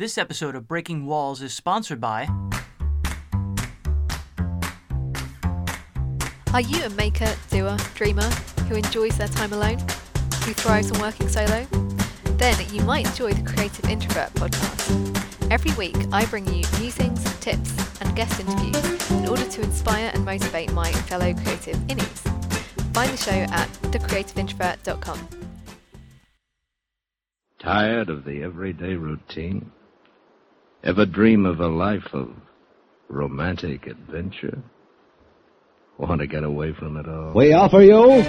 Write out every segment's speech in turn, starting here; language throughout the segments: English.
This episode of Breaking Walls is sponsored by. Are you a maker, doer, dreamer who enjoys their time alone? Who thrives on working solo? Then you might enjoy the Creative Introvert podcast. Every week, I bring you musings, tips, and guest interviews in order to inspire and motivate my fellow creative innies. Find the show at thecreativeintrovert.com. Tired of the everyday routine? Ever dream of a life of romantic adventure? Want to get away from it all? We offer you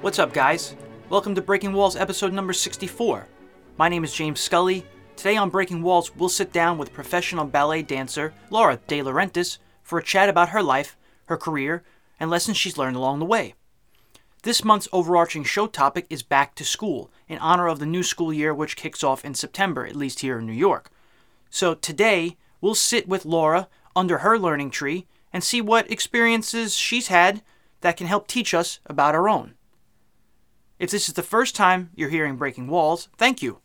What's up, guys? Welcome to Breaking Walls episode number 64. My name is James Scully. Today on Breaking Walls, we'll sit down with professional ballet dancer Laura DeLaurentis for a chat about her life, her career, and lessons she's learned along the way. This month's overarching show topic is Back to School, in honor of the new school year which kicks off in September, at least here in New York. So today, we'll sit with Laura under her learning tree and see what experiences she's had that can help teach us about our own. If this is the first time you're hearing Breaking Walls, thank you.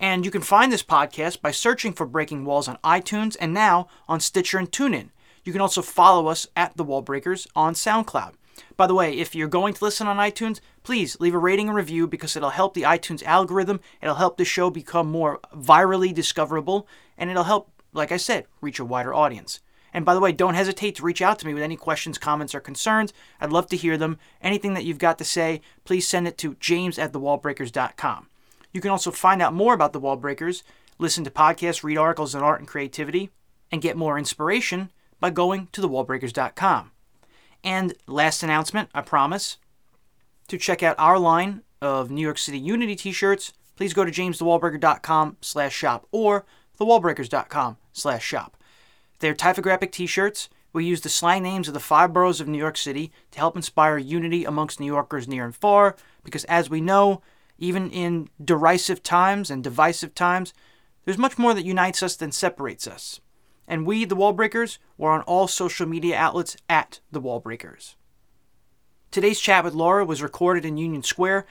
And you can find this podcast by searching for Breaking Walls on iTunes and now on Stitcher and TuneIn. You can also follow us at The Wall Breakers on SoundCloud. By the way, if you're going to listen on iTunes, please leave a rating and review because it'll help the iTunes algorithm, it'll help the show become more virally discoverable, and it'll help, like I said, reach a wider audience. And by the way, don't hesitate to reach out to me with any questions, comments, or concerns. I'd love to hear them. Anything that you've got to say, please send it to james at thewallbreakers.com. You can also find out more about the Wallbreakers, listen to podcasts, read articles on art and creativity, and get more inspiration by going to thewallbreakers.com. And last announcement, I promise, to check out our line of New York City Unity t-shirts, please go to jamesthewallbreaker.com slash shop or thewallbreakers.com slash shop. They're typographic t-shirts. We use the slang names of the five boroughs of New York City to help inspire unity amongst New Yorkers near and far, because as we know, even in derisive times and divisive times, there's much more that unites us than separates us. And we, the Wallbreakers, were on all social media outlets at the Wallbreakers. Today's chat with Laura was recorded in Union Square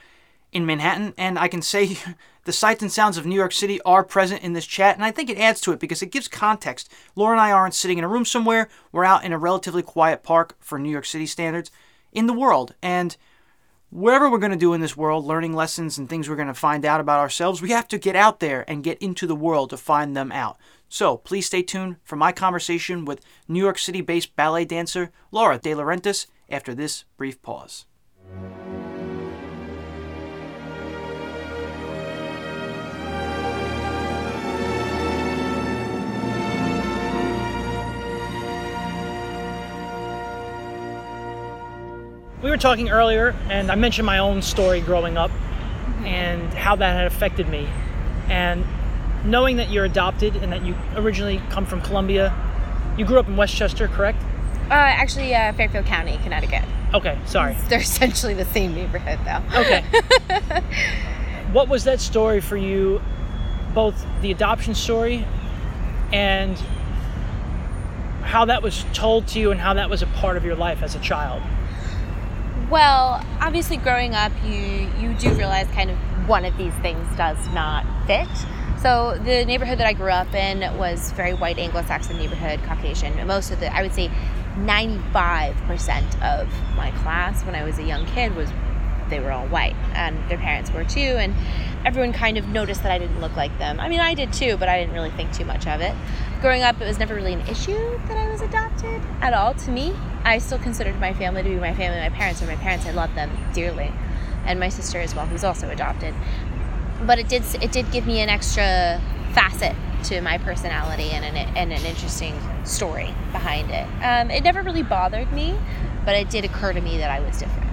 in Manhattan, and I can say the sights and sounds of New York City are present in this chat, and I think it adds to it because it gives context. Laura and I aren't sitting in a room somewhere, we're out in a relatively quiet park for New York City standards in the world, and whatever we're going to do in this world, learning lessons and things we're going to find out about ourselves, we have to get out there and get into the world to find them out. So please stay tuned for my conversation with New York City based ballet dancer Laura DeLaurentis after this brief pause. We were talking earlier, and I mentioned my own story growing up and how that had affected me. And knowing that you're adopted and that you originally come from Colombia, you grew up in Westchester, correct? Uh, actually, uh, Fairfield County, Connecticut. Okay, sorry. They're essentially the same neighborhood, though. Okay. what was that story for you, both the adoption story and how that was told to you and how that was a part of your life as a child? Well, obviously, growing up, you you do realize kind of one of these things does not fit. So the neighborhood that I grew up in was very white Anglo-Saxon neighborhood, Caucasian. Most of the, I would say, 95% of my class when I was a young kid was they were all white, and their parents were too, and everyone kind of noticed that I didn't look like them. I mean, I did too, but I didn't really think too much of it. Growing up, it was never really an issue that I was adopted at all to me. I still considered my family to be my family. My parents are my parents. I love them dearly, and my sister as well, who's also adopted. But it did it did give me an extra facet to my personality and an, and an interesting story behind it. Um, it never really bothered me, but it did occur to me that I was different.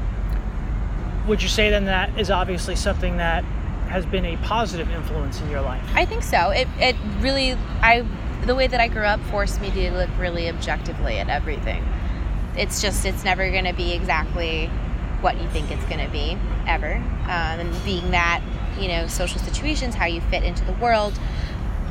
Would you say then that is obviously something that has been a positive influence in your life? I think so. It, it really, I, the way that I grew up forced me to look really objectively at everything. It's just, it's never going to be exactly what you think it's going to be, ever. Um, and being that you know, social situations, how you fit into the world.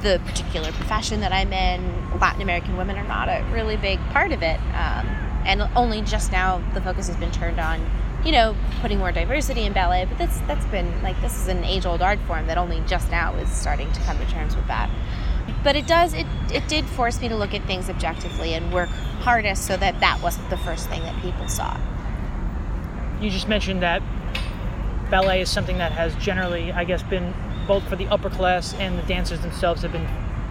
The particular profession that I'm in, Latin American women are not a really big part of it. Um, and only just now the focus has been turned on you know, putting more diversity in ballet, but that's that's been like this is an age-old art form that only just now is starting to come to terms with that. But it does it it did force me to look at things objectively and work hardest so that that wasn't the first thing that people saw. You just mentioned that ballet is something that has generally, I guess, been both for the upper class and the dancers themselves have been,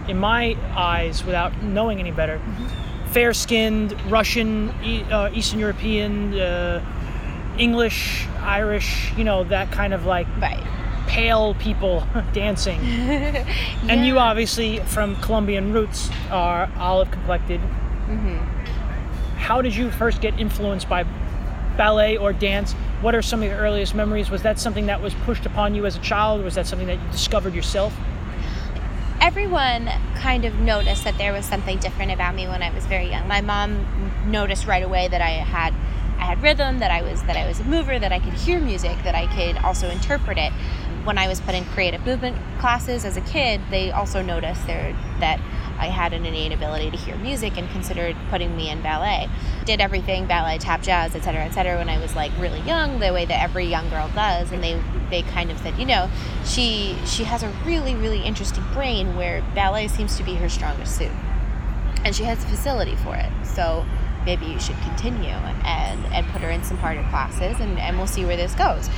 in my eyes, without knowing any better, mm-hmm. fair-skinned Russian, uh, Eastern European. Uh, English, Irish, you know, that kind of like right. Pale people dancing. yeah. And you obviously, from Colombian roots, are olive complected. Mm-hmm. How did you first get influenced by ballet or dance? What are some of your earliest memories? Was that something that was pushed upon you as a child? was that something that you discovered yourself? Everyone kind of noticed that there was something different about me when I was very young. My mom noticed right away that I had I had rhythm, that I was that I was a mover, that I could hear music, that I could also interpret it. When I was put in creative movement classes as a kid, they also noticed there that I had an innate ability to hear music and considered putting me in ballet. Did everything ballet, tap, jazz, etc., etc. when I was like really young, the way that every young girl does, and they they kind of said, you know, she she has a really really interesting brain where ballet seems to be her strongest suit, and she has the facility for it. So maybe you should continue and, and put her in some harder classes and, and we'll see where this goes.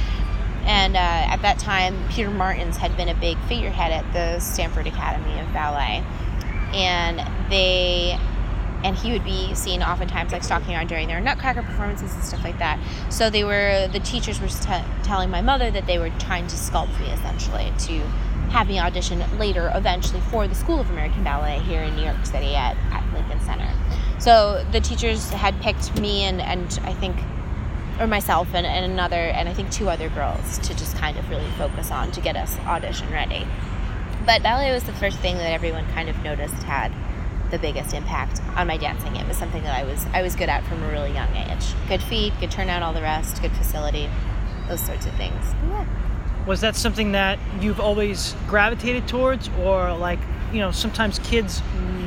And uh, at that time, Peter Martins had been a big figurehead at the Stamford Academy of Ballet. And they and he would be seen oftentimes like stalking around during their nutcracker performances and stuff like that so they were the teachers were t- telling my mother that they were trying to sculpt me essentially to have me audition later eventually for the school of american ballet here in new york city at, at lincoln center so the teachers had picked me and, and I think, or myself and, and another, and I think two other girls to just kind of really focus on to get us audition ready. But ballet was the first thing that everyone kind of noticed had the biggest impact on my dancing. It was something that I was I was good at from a really young age. Good feet, good turnout, all the rest, good facility, those sorts of things. Yeah. Was that something that you've always gravitated towards, or like you know sometimes kids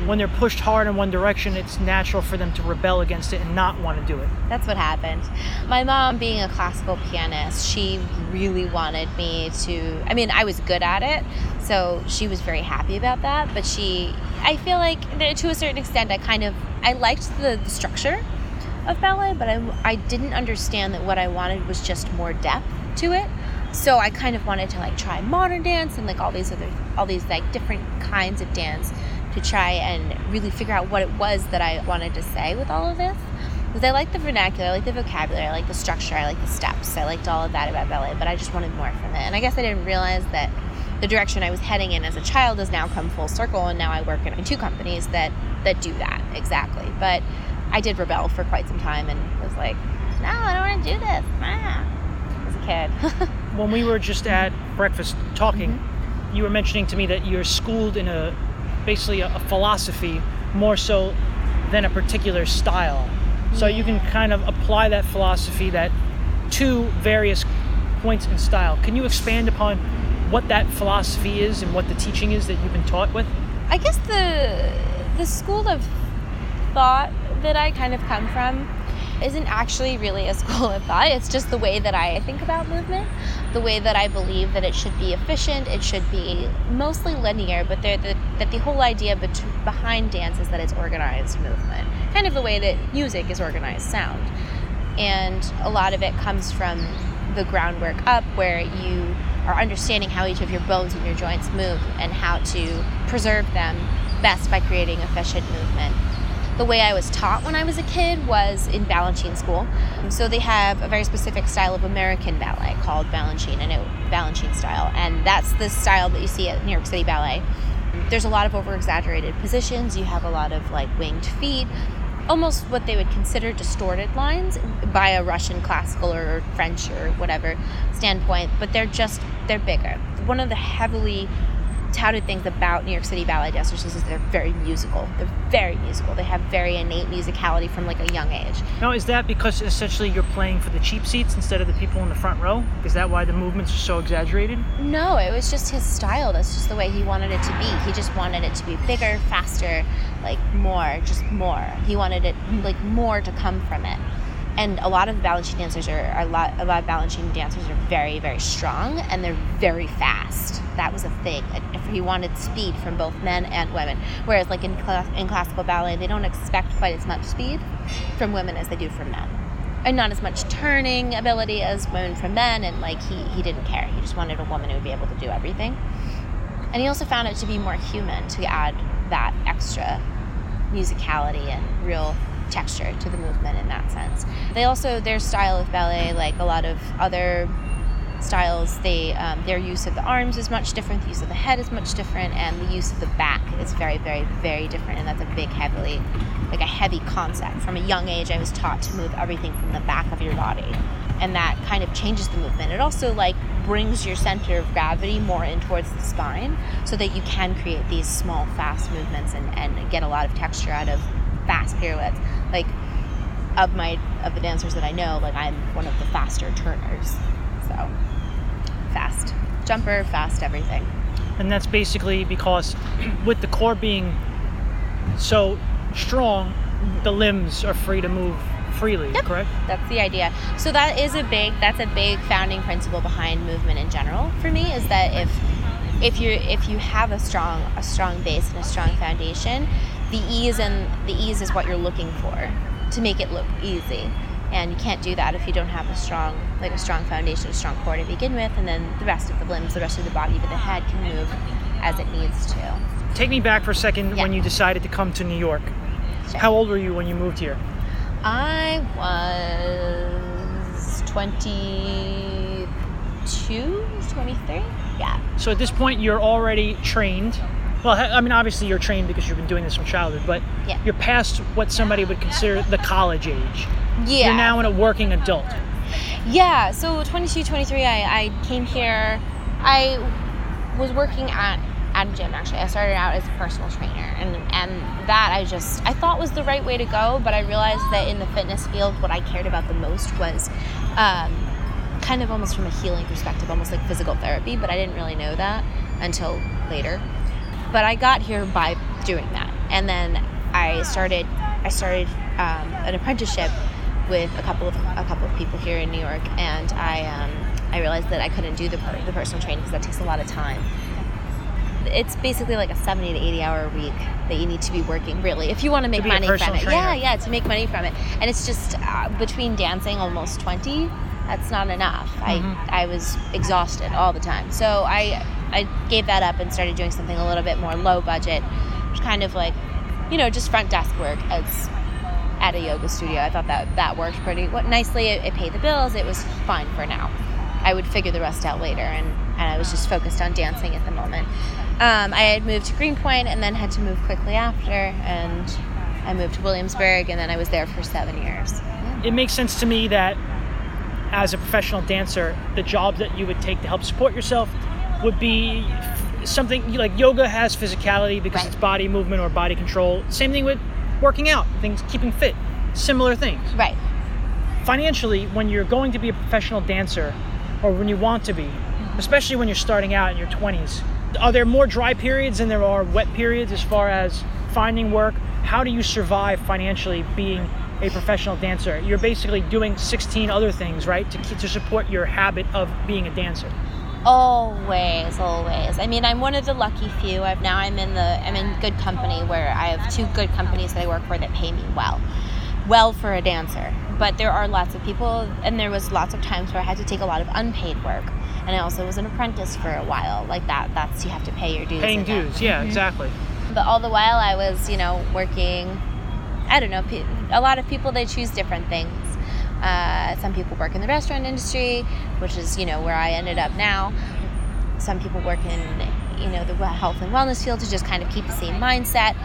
when they're pushed hard in one direction, it's natural for them to rebel against it and not want to do it. That's what happened. My mom, being a classical pianist, she really wanted me to. I mean, I was good at it, so she was very happy about that. But she, I feel like to a certain extent, I kind of I liked the, the structure of ballet, but I, I didn't understand that what I wanted was just more depth to it so I kind of wanted to like try modern dance and like all these other all these like different kinds of dance to try and really figure out what it was that I wanted to say with all of this. Because I like the vernacular, I like the vocabulary, I like the structure, I like the steps, I liked all of that about ballet, but I just wanted more from it. And I guess I didn't realize that the direction I was heading in as a child has now come full circle, and now I work in two companies that that do that exactly. But I did rebel for quite some time and was like, no, I don't want to do this. Ah, kid. when we were just at breakfast talking, mm-hmm. you were mentioning to me that you're schooled in a basically a, a philosophy more so than a particular style. So you can kind of apply that philosophy that to various points in style. Can you expand upon what that philosophy is and what the teaching is that you've been taught with? I guess the the school of thought that I kind of come from isn't actually really a school of thought. It's just the way that I think about movement, the way that I believe that it should be efficient, it should be mostly linear, but the, that the whole idea bet- behind dance is that it's organized movement, kind of the way that music is organized sound. And a lot of it comes from the groundwork up where you are understanding how each of your bones and your joints move and how to preserve them best by creating efficient movement the way I was taught when I was a kid was in Balanchine school. So they have a very specific style of American ballet called Balanchine, and it Balanchine style, and that's the style that you see at New York City Ballet. There's a lot of over exaggerated positions. You have a lot of like winged feet, almost what they would consider distorted lines by a Russian classical or French or whatever standpoint, but they're just they're bigger. One of the heavily touted things about New York City ballet dancers is that they're very musical. They're very musical. They have very innate musicality from like a young age. Now, is that because essentially you're playing for the cheap seats instead of the people in the front row? Is that why the movements are so exaggerated? No, it was just his style. That's just the way he wanted it to be. He just wanted it to be bigger, faster, like more, just more. He wanted it like more to come from it and a lot of Balanchine dancers are a lot a lot of Balanchine dancers are very very strong and they're very fast. That was a thing. if He wanted speed from both men and women. Whereas like in class, in classical ballet, they don't expect quite as much speed from women as they do from men. And not as much turning ability as women from men and like he he didn't care. He just wanted a woman who would be able to do everything. And he also found it to be more human to add that extra musicality and real texture to the movement in that sense. They also their style of ballet, like a lot of other styles, they um, their use of the arms is much different, the use of the head is much different, and the use of the back is very, very, very different. And that's a big, heavily, like a heavy concept. From a young age, I was taught to move everything from the back of your body, and that kind of changes the movement. It also like brings your center of gravity more in towards the spine, so that you can create these small, fast movements and, and get a lot of texture out of fast pirouettes. Like of my of the dancers that I know, like I'm one of the faster turners. So fast jumper, fast everything. And that's basically because with the core being so strong, mm-hmm. the limbs are free to move freely, yep. correct? That's the idea. So that is a big that's a big founding principle behind movement in general for me is that if if you if you have a strong a strong base and a strong foundation, the ease and the ease is what you're looking for to make it look easy. And you can't do that if you don't have a strong like a strong foundation a strong core to begin with and then the rest of the limbs the rest of the body but the head can move as it needs to. Take me back for a second yeah. when you decided to come to new york. Sure. how old were you when you moved here? I was 22 23 yeah. So at this point you're already trained well, I mean, obviously you're trained because you've been doing this from childhood, but yeah. you're past what somebody would consider the college age. Yeah. You're now in a working adult. Yeah. So 22, 23, I, I came here. I was working at at a gym actually. I started out as a personal trainer, and and that I just I thought was the right way to go. But I realized that in the fitness field, what I cared about the most was. Um, kind of almost from a healing perspective, almost like physical therapy, but I didn't really know that until later but I got here by doing that, and then I started I started um, an apprenticeship with a couple of a couple of people here in New York, and I um, I realized that I couldn't do the the personal training because that takes a lot of time. It's basically like a 70 to 80 hour week that you need to be working really if you want to make to money from it. Trainer. Yeah, yeah, to make money from it. And it's just uh, between dancing almost 20, that's not enough. Mm-hmm. I I was exhausted all the time. So I I gave that up and started doing something a little bit more low budget, kind of like, you know, just front desk work as at a yoga studio. I thought that that worked pretty nicely. It, it paid the bills. It was fine for now. I would figure the rest out later, and, and I was just focused on dancing at the moment. Um, I had moved to Greenpoint and then had to move quickly after, and I moved to Williamsburg, and then I was there for seven years. Yeah. It makes sense to me that as a professional dancer, the job that you would take to help support yourself would be something like yoga has physicality because right. it's body movement or body control. Same thing with working out, things keeping fit, similar things. Right. Financially, when you're going to be a professional dancer or when you want to be, mm-hmm. especially when you're starting out in your 20s, are there more dry periods than there are wet periods as far as finding work? How do you survive financially being a professional dancer? You're basically doing 16 other things, right, to to support your habit of being a dancer. Always, always. I mean, I'm one of the lucky few. I've now I'm in the I'm in good company where I have two good companies that I work for that pay me well, well for a dancer. But there are lots of people, and there was lots of times where I had to take a lot of unpaid work, and I also was an apprentice for a while. Like that, that's you have to pay your dues. Paying dues, that. yeah, mm-hmm. exactly. But all the while, I was, you know, working. I don't know. A lot of people they choose different things uh, some people work in the restaurant industry, which is you know where I ended up now. Some people work in you know the health and wellness field to just kind of keep the same mindset.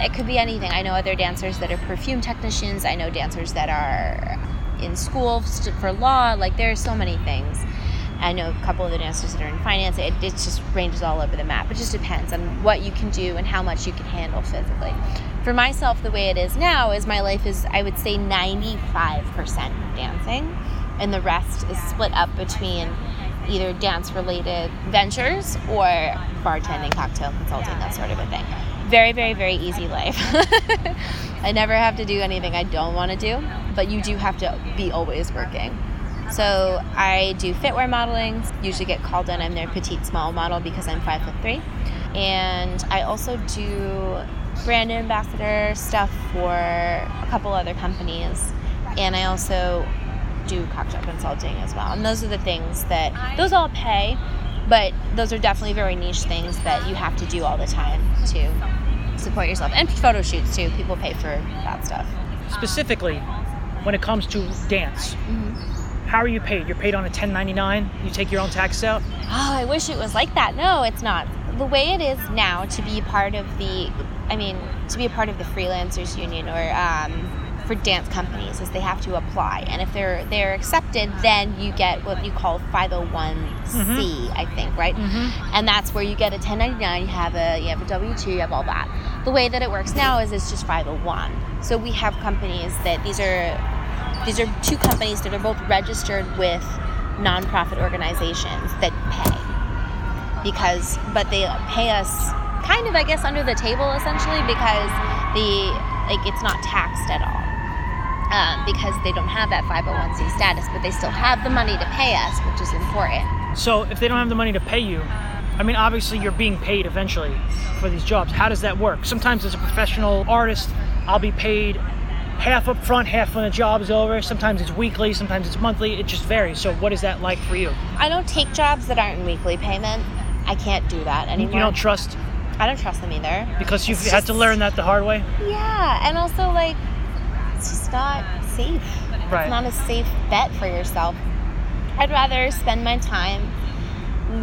It could be anything. I know other dancers that are perfume technicians. I know dancers that are in school for law. Like there are so many things. I know a couple of the dancers that are in finance. It, it just ranges all over the map. It just depends on what you can do and how much you can handle physically. For myself, the way it is now is my life is, I would say, 95% dancing, and the rest is split up between either dance related ventures or bartending, cocktail consulting, that sort of a thing. Very, very, very easy life. I never have to do anything I don't want to do, but you do have to be always working. So I do fitwear modeling, usually get called in. I'm their petite small model because I'm five foot three. And I also do brand ambassador stuff for a couple other companies. And I also do cocktail consulting as well. And those are the things that those all pay, but those are definitely very niche things that you have to do all the time to support yourself. And photo shoots too. People pay for that stuff. Specifically, when it comes to dance, mm-hmm. how are you paid? You're paid on a 1099. You take your own tax out. Oh, I wish it was like that. No, it's not. The way it is now to be part of the, I mean, to be a part of the freelancers union or um, for dance companies is they have to apply, and if they're they're accepted, then you get what you call 501c, I think, right? And that's where you get a 1099. You have a you have a W2. You have all that. The way that it works now is it's just 501. So we have companies that these are these are two companies that are both registered with nonprofit organizations that pay because but they pay us kind of i guess under the table essentially because the like it's not taxed at all um, because they don't have that 501c status but they still have the money to pay us which is important So if they don't have the money to pay you, I mean, obviously you're being paid eventually for these jobs. How does that work? Sometimes as a professional artist, I'll be paid half up front, half when the job's over. Sometimes it's weekly, sometimes it's monthly. It just varies. So what is that like for you? i don't take jobs that aren't in weekly payment i can't do that anymore You don't trust i don't trust them either because you've It's had to learn that the hard way. Yeah, and also like it's just not safe. Right. It's not a safe bet for yourself. I'd rather spend my time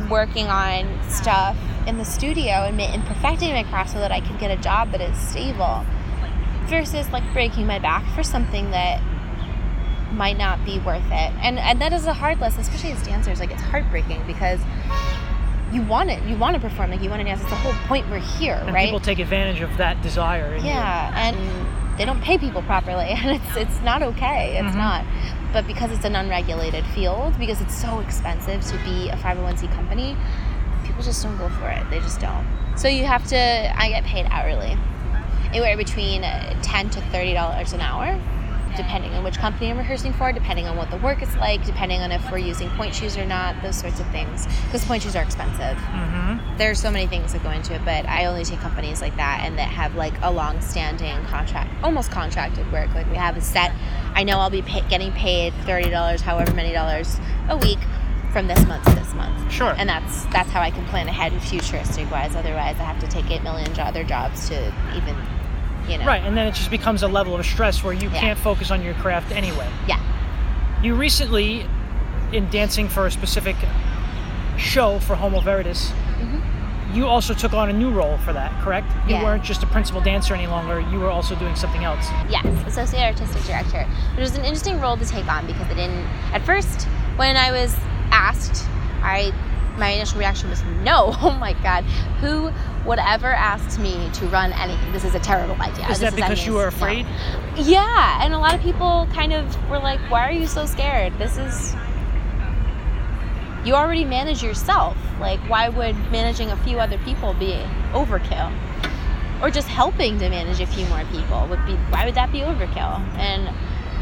working on stuff in the studio and, and perfecting my craft so that I can get a job that is stable versus like breaking my back for something that might not be worth it. And and that is a hard lesson, especially as dancers. Like it's heartbreaking because you want it. You want to perform. Like you want to dance. It's the whole point we're here, And right? people take advantage of that desire. you. Yeah, and they don't pay people properly, and it's it's not okay. It's Mhm. not. But because it's an unregulated field, because it's so expensive to be a 501c company, people just don't go for it. They just don't. So you have to. I get paid hourly, anywhere between uh, ten to thirty dollars an hour, depending on which company I'm rehearsing for, depending on what the work is like, depending on if we're using pointe shoes or not, those sorts of things. Because pointe shoes are expensive Mm-hmm. there's so many things that go into it, but I only take companies like that and that have like a long-standing contract, almost contracted work. Like we have a set. I know I'll be pay- getting paid thirty dollars, however many dollars a week, from this month to this month. Sure. And that's that's how I can plan ahead futuristic wise. Otherwise, I have to take eight million other jobs to even, you know. Right, and then it just becomes a level of stress where you Yeah. can't focus on your craft anyway. Yeah. You recently, in dancing for a specific show for Homo Veritas, you also took on a new role for that, correct? You Mm-hmm. Yeah. weren't just a principal dancer any longer, you were also doing something else. Yes, associate artistic director. It was an interesting role to take on because I didn't. At first, when I was asked, I my initial reaction was no. Oh my god, who would ever ask me to run anything? This is a terrible idea. Is This that because you amazing." were No. afraid? Yeah, and a lot of people kind of were like, "Why are you so scared? This is." You already manage yourself. Like, why would managing a few other people be overkill? Or just helping to manage a few more people would be, why would that be overkill? And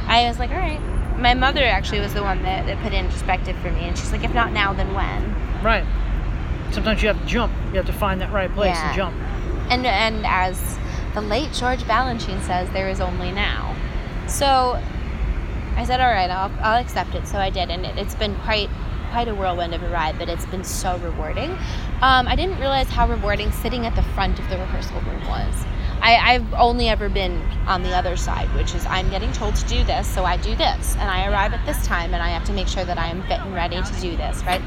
I was like, all right. My mother actually was the one that, that put it in perspective for me. And she's like, if not now, then when? Right. Sometimes you have to jump. You have to find that right place Yeah. and jump. And and as the late George Balanchine says, there is only now. So I said, all right, I'll, I'll accept it. So I did, and it, it's been quite quite a whirlwind of a ride, but it's been so rewarding. Um, I didn't realize how rewarding sitting at the front of the rehearsal room was. I, I've only ever been on the other side, which is I'm getting told to do this, so I do this, and I arrive at this time, and I have to make sure that I am fit and ready to do this, right?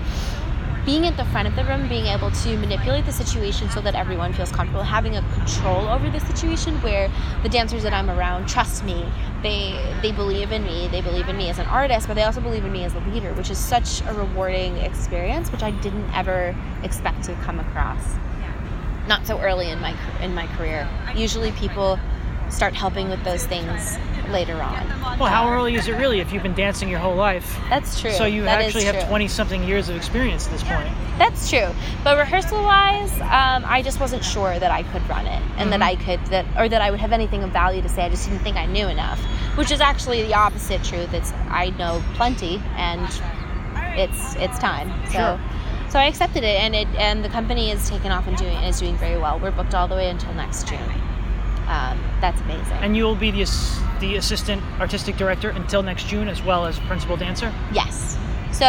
Being at the front of the room, being able to manipulate the situation so that everyone feels comfortable, having a control over the situation where the dancers that I'm around trust me, they they believe in me, they believe in me as an artist, but they also believe in me as a leader, which is such a rewarding experience, which I didn't ever expect to come across. Not so early in my in my career. Usually, people start helping with those things later on. Well, how early is it really if you've been dancing your whole life? That's true. So you That actually have 20 something years of experience at this point. That's true. But rehearsal wise, um, I just wasn't sure that I could run it and that I could that or that I would have anything of value to say. I just didn't think I knew enough. Which is actually the opposite truth. It's I know plenty and it's it's time. So Sure. so I accepted it and it and the company is taken off and doing is doing very well. We're booked all the way until next June. Um, that's amazing. And you will be the, the assistant artistic director until next June, as well as principal dancer. Yes. So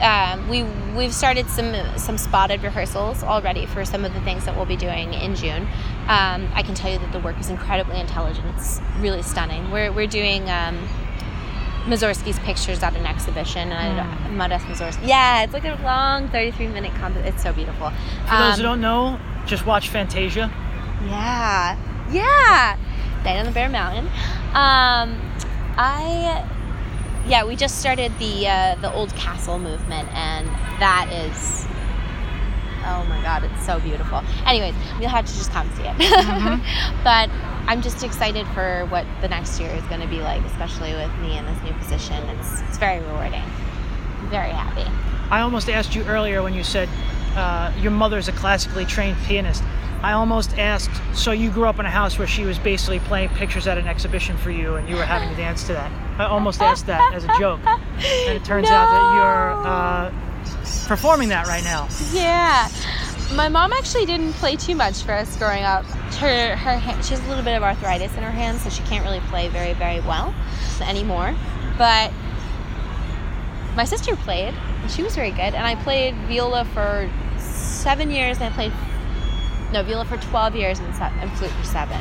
um, we we've started some some spotted rehearsals already for some of the things that we'll be doing in June. Um, I can tell you that the work is incredibly intelligent. It's really stunning. We're we're doing. Um, Mussorgsky's pictures at an exhibition, and I Modest Mazorsky. Yeah, it's like a long 33 minute comp. It's so beautiful. For those who Um, don't know, just watch Fantasia. yeah, yeah. Night on the Bear Mountain. Um, I, yeah, we just started the uh, the old castle movement, and that is, oh my god, it's so beautiful. Anyways, you'll have to just come see it. but I'm just excited for what the next year is going to be like, especially with me in this new position. It's it's very rewarding. I'm very happy. I almost asked you earlier when you said uh, your mother's a classically trained pianist. I almost asked, so you grew up in a house where she was basically playing pictures at an exhibition for you and you were having to dance to that. I almost asked that as a joke. And it turns out that you're uh, performing that right now. Yeah. My mom actually didn't play too much for us growing up. Her her hand, she has a little bit of arthritis in her hands, so she can't really play very very well anymore. But my sister played, and she was very good. And I played viola for seven years, and I played no viola for twelve years, and, se- and flute for seven.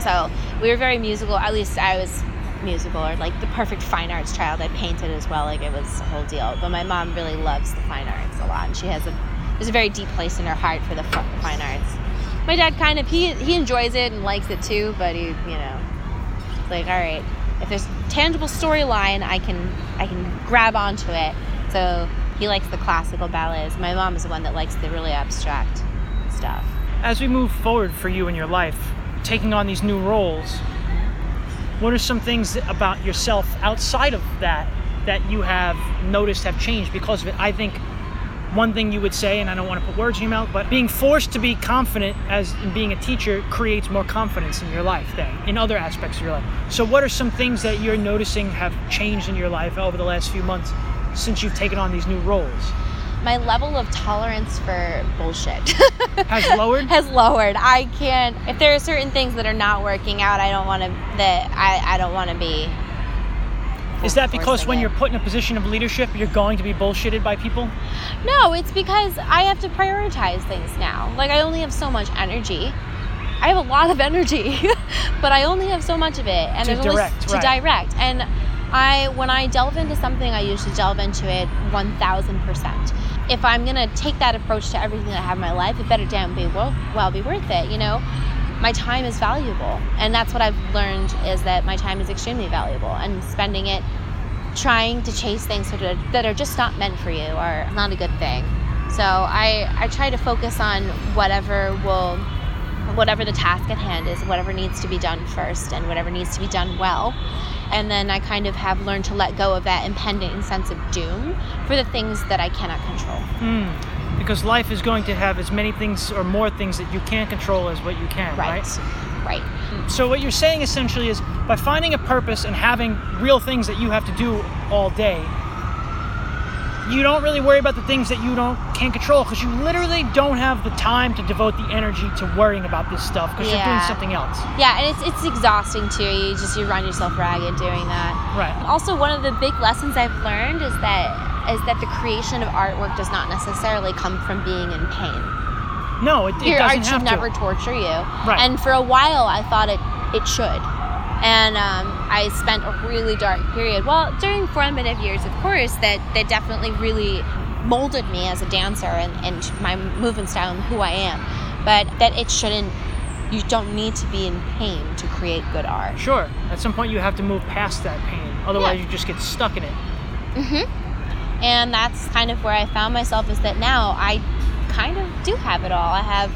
So we were very musical. At least I was musical, or like the perfect fine arts child. I painted as well, like it was a whole deal. But my mom really loves the fine arts a lot, and she has a there's a very deep place in her heart for the fine arts. My dad kind of he he enjoys it and likes it too, but he you know, it's like all right, if there's tangible storyline, I can I can grab onto it. So he likes the classical ballets. My mom is the one that likes the really abstract stuff. As we move forward for you in your life, taking on these new roles, what are some things about yourself outside of that that you have noticed have changed because of it? I think one thing you would say, and I don't want to put words in your mouth, but being forced to be confident as in being a teacher creates more confidence in your life than in other aspects of your life. So what are some things that you're noticing have changed in your life over the last few months since you've taken on these new roles? My level of tolerance for bullshit Has lowered? has lowered. I can't. If there are certain things that are not working out, I don't want to. That I I don't want to be. Is that because when it. you're put in a position of leadership, you're going to be bullshitted by people? No, it's because I have to prioritize things now. Like I only have so much energy. I have a lot of energy, but I only have so much of it, and To there's only direct, to right. direct. And I, when I delve into something, I usually delve into it one thousand percent. If I'm gonna take that approach to everything that I have in my life, it better damn be well, well be worth it. You know, my time is valuable, and that's what I've learned is that my time is extremely valuable, and spending it trying to chase things that are, that are just not meant for you are not a good thing. So I, I try to focus on whatever will, whatever the task at hand is, whatever needs to be done first and whatever needs to be done well. And then I kind of have learned to let go of that impending sense of doom for the things that I cannot control. Hmm. Because life is going to have as many things or more things that you can't control as what you can, right? Right. So what you're saying essentially is by finding a purpose and having real things that you have to do all day, you don't really worry about the things that you don't can't control because you literally don't have the time to devote the energy to worrying about this stuff because you're doing something else. Yeah, and it's it's exhausting too. You just you run yourself ragged doing that. Right. Also, one of the big lessons I've learned is that is that the creation of artwork does not necessarily come from being in pain. No, it, it Your doesn't art should to. never torture you. Right. And for a while, I thought it it should. And um, I spent a really dark period. Well, during formative years, of course, that that definitely really molded me as a dancer and, and my movement style and who I am. But that it shouldn't, you don't need to be in pain to create good art. Sure. At some point, you have to move past that pain. Otherwise, Yeah. you just get stuck in it. Mhm. And that's kind of where I found myself is that now I kind of do have it all. I have,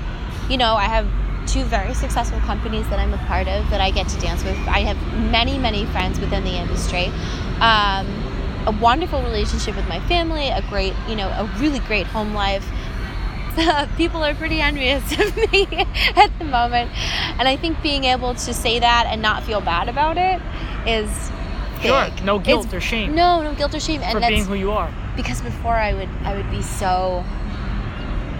you know, I have two very successful companies that I'm a part of that I get to dance with. I have many, many friends within the industry. Um, a wonderful relationship with my family, a great, you know, a really great home life. People are pretty envious of me at the moment. And I think being able to say that and not feel bad about it is Sure. big. No guilt It's- or shame No, no guilt or shame. And for that's being who you are. because before I would I would be so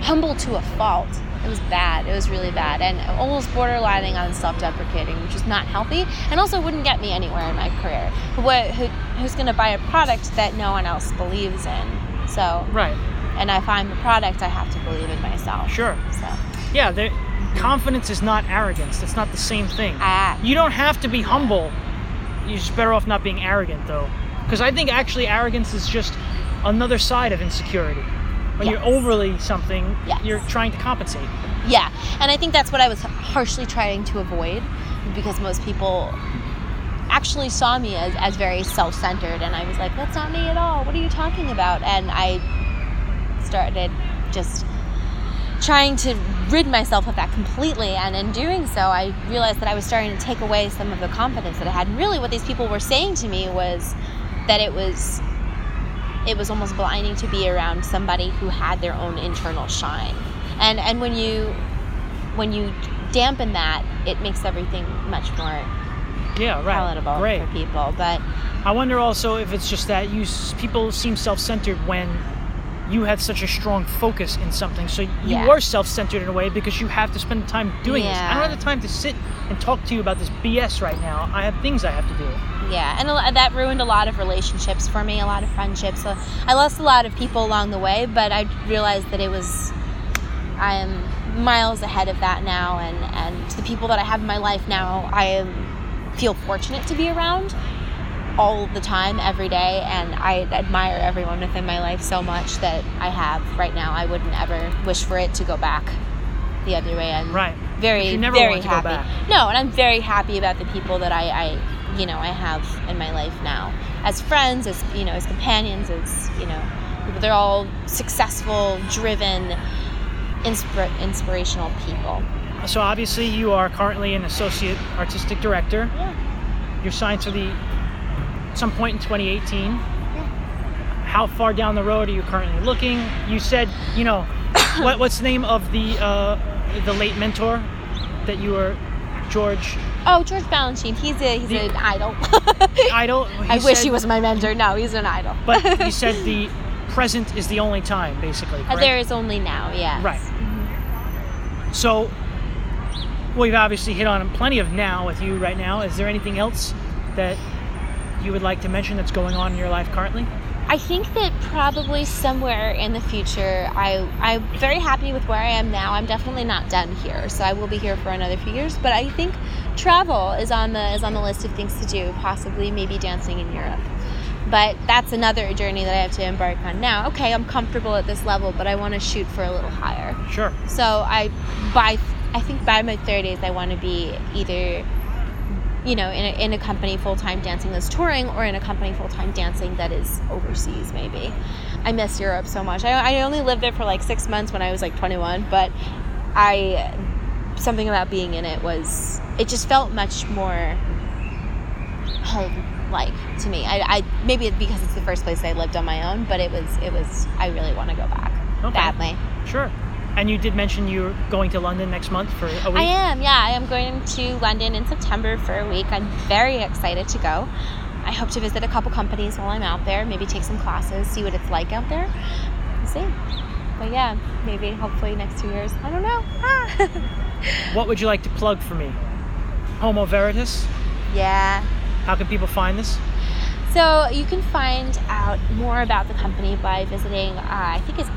humble to a fault. It was bad. It was really bad, and almost borderlining on self-deprecating, which is not healthy, and also wouldn't get me anywhere in my career. What, who, who's going to buy a product that no one else believes in? So, Right. and if I'm the product, I have to believe in myself. Sure. So, Yeah. The, confidence is not arrogance. It's not the same thing. I, You don't have to be humble. You're just better off not being arrogant, though. Because I think actually arrogance is just another side of insecurity. When you're overly something, Yes. you're trying to compensate. Yeah, and I think that's what I was harshly trying to avoid because most people actually saw me as, as very self centered, and I was like, that's not me at all. What are you talking about? And I started just trying to rid myself of that completely, and in doing so, I realized that I was starting to take away some of the confidence that I had. And really, what these people were saying to me was that it was it was almost blinding to be around somebody who had their own internal shine and and when you when you dampen that it makes everything much more Yeah, right. palatable Great. for people but I wonder also if it's just that you people seem self-centered when you had such a strong focus in something. So you Yeah. were self-centered in a way because you have to spend the time doing this. I don't have the time to sit and talk to you about this BS right now. I have things I have to do. yeah and that ruined a lot of relationships for me a lot of friendships so i lost a lot of people along the way but i realized that it was i am miles ahead of that now and and the people that i have in my life now i feel fortunate to be around all the time, every day, and I admire everyone within my life so much that I have right now. I wouldn't ever wish for it to go back the other way. I'm Right. very, You never very want to go happy. No, and I'm very happy about the people that I, I, you know, I have in my life now, as friends, as you know, as companions, as you know. They're all successful, driven, inspir- inspirational people. So obviously you are currently an associate artistic director. Yeah. You're signed to the some point in 2018. How far down the road are you currently looking? You said, you know, what, what's the name of the uh, the late mentor that you were, George Oh, George Balanchine, he's a he's The- an idol. Idol? I wish he was my mentor. No, he's an idol. But you said the present is the only time, basically. Uh, Correct? there is only now, Yeah. Right. So we've obviously hit on plenty of now with you right now. Is there anything else that you would like to mention that's going on in your life currently? I think that probably somewhere in the future, I I'm very happy with where I am now. I'm definitely not done here, so I will be here for another few years. But I think travel is on the is on the list of things to do. Possibly, maybe dancing in Europe. But that's another journey that I have to embark on now. Okay, I'm comfortable at this level, but I want to shoot for a little higher. Sure. So I by I think by my 30s I want to be either you know in a, in a company full time dancing that's touring or in a company full time dancing that is overseas maybe. I miss Europe so much. I, I only lived there for like six months when I was like 21, but I something about being in it was it just felt much more home like to me. I, I maybe because it's the first place I lived on my own, but it was it was I really want to go back Okay. badly. Sure. And you did mention you're going to London next month for a week. I am, yeah. I am going to London in September for a week. I'm very excited to go. I hope to visit a couple companies while I'm out there, maybe take some classes, see what it's like out there. We'll see. But yeah, maybe hopefully next two years. I don't know. Ah. What would you like to plug for me? Homo Veritas? yeah. How can people find this? So you can find out more about the company by visiting, uh, I think it's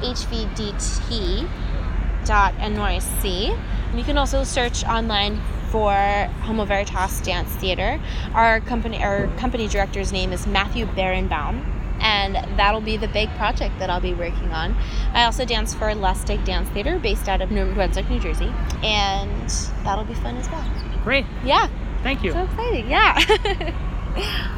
hvdt.nyc. You can also search online for Homo Veritas Dance Theater. Our company, our company director's name is Matthew Berenbaum, and that'll be the big project that I'll be working on. I also dance for Lustig Dance Theater based out of New Brunswick, New Jersey, and that'll be fun as well. Great. Yeah, Thank you. so exciting. Yeah.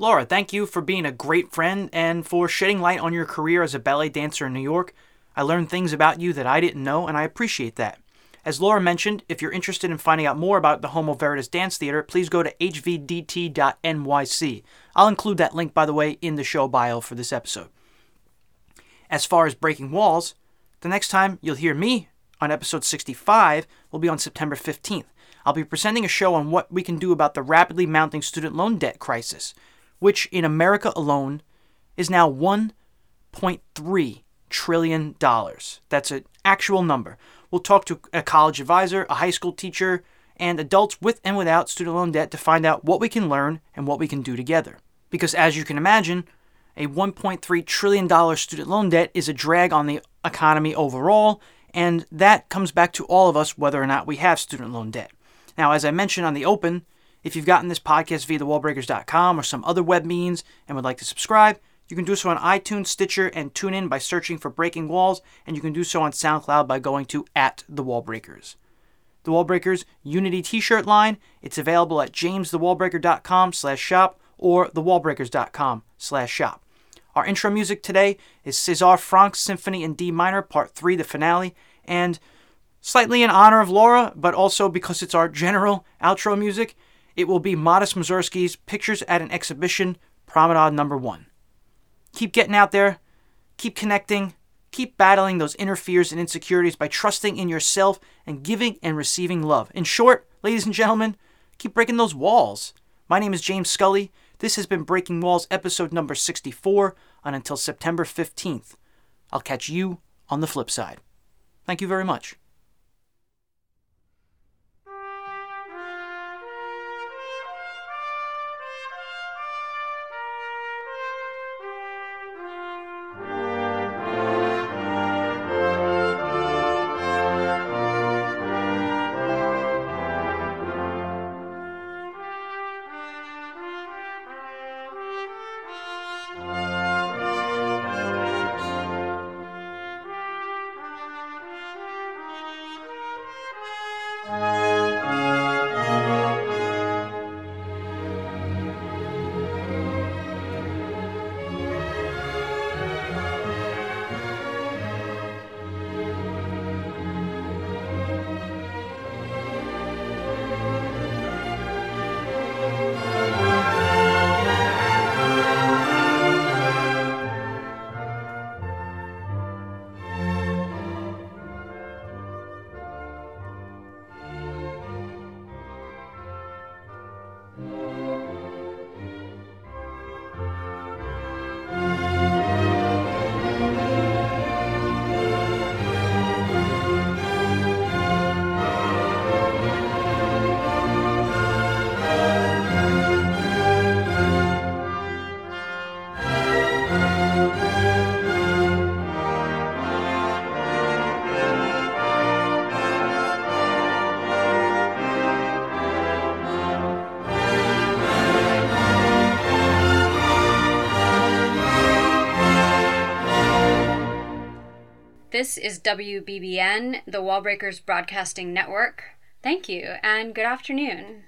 Laura, thank you for being a great friend and for shedding light on your career as a ballet dancer in New York. I learned things about you that I didn't know, and I appreciate that. As Laura mentioned, if you're interested in finding out more about the Homo Veritas Dance Theater, please go to hvdt.nyc. I'll include that link, by the way, in the show bio for this episode. As far as breaking walls, the next time you'll hear me on episode 65 will be on September 15th. I'll be presenting a show on what we can do about the rapidly mounting student loan debt crisis, which in America alone is now 1.3 trillion dollars. That's an actual number. We'll talk to a college advisor, a high school teacher, and adults with and without student loan debt to find out what we can learn and what we can do together. Because as you can imagine, a $1.3 trillion student loan debt is a drag on the economy overall, and that comes back to all of us whether or not we have student loan debt. Now, as I mentioned on the open, if you've gotten this podcast via thewallbreakers.com or some other web means and would like to subscribe, you can do so on iTunes, Stitcher, and TuneIn by searching for Breaking Walls, and you can do so on SoundCloud by going to at the Wallbreakers. The Wallbreakers Unity T-shirt line. It's available at jamesthewallbreaker.com slash shop or thewallbreakers.com slash shop. Our intro music today is César Franck's Symphony in D minor, Part 3, the finale, and slightly in honor of Laura, but also because it's our general outro music, it will be Modest Mussorgsky's Pictures at an Exhibition, Promenade Number 1. Keep getting out there, keep connecting, keep battling those inner fears and insecurities by trusting in yourself and giving and receiving love. In short, ladies and gentlemen, keep breaking those walls. My name is James Scully. This has been Breaking Walls episode number 64, and until September 15th, I'll catch you on the flip side. Thank you very much. This is WBBN, the Wallbreakers Broadcasting Network. Thank you and good afternoon.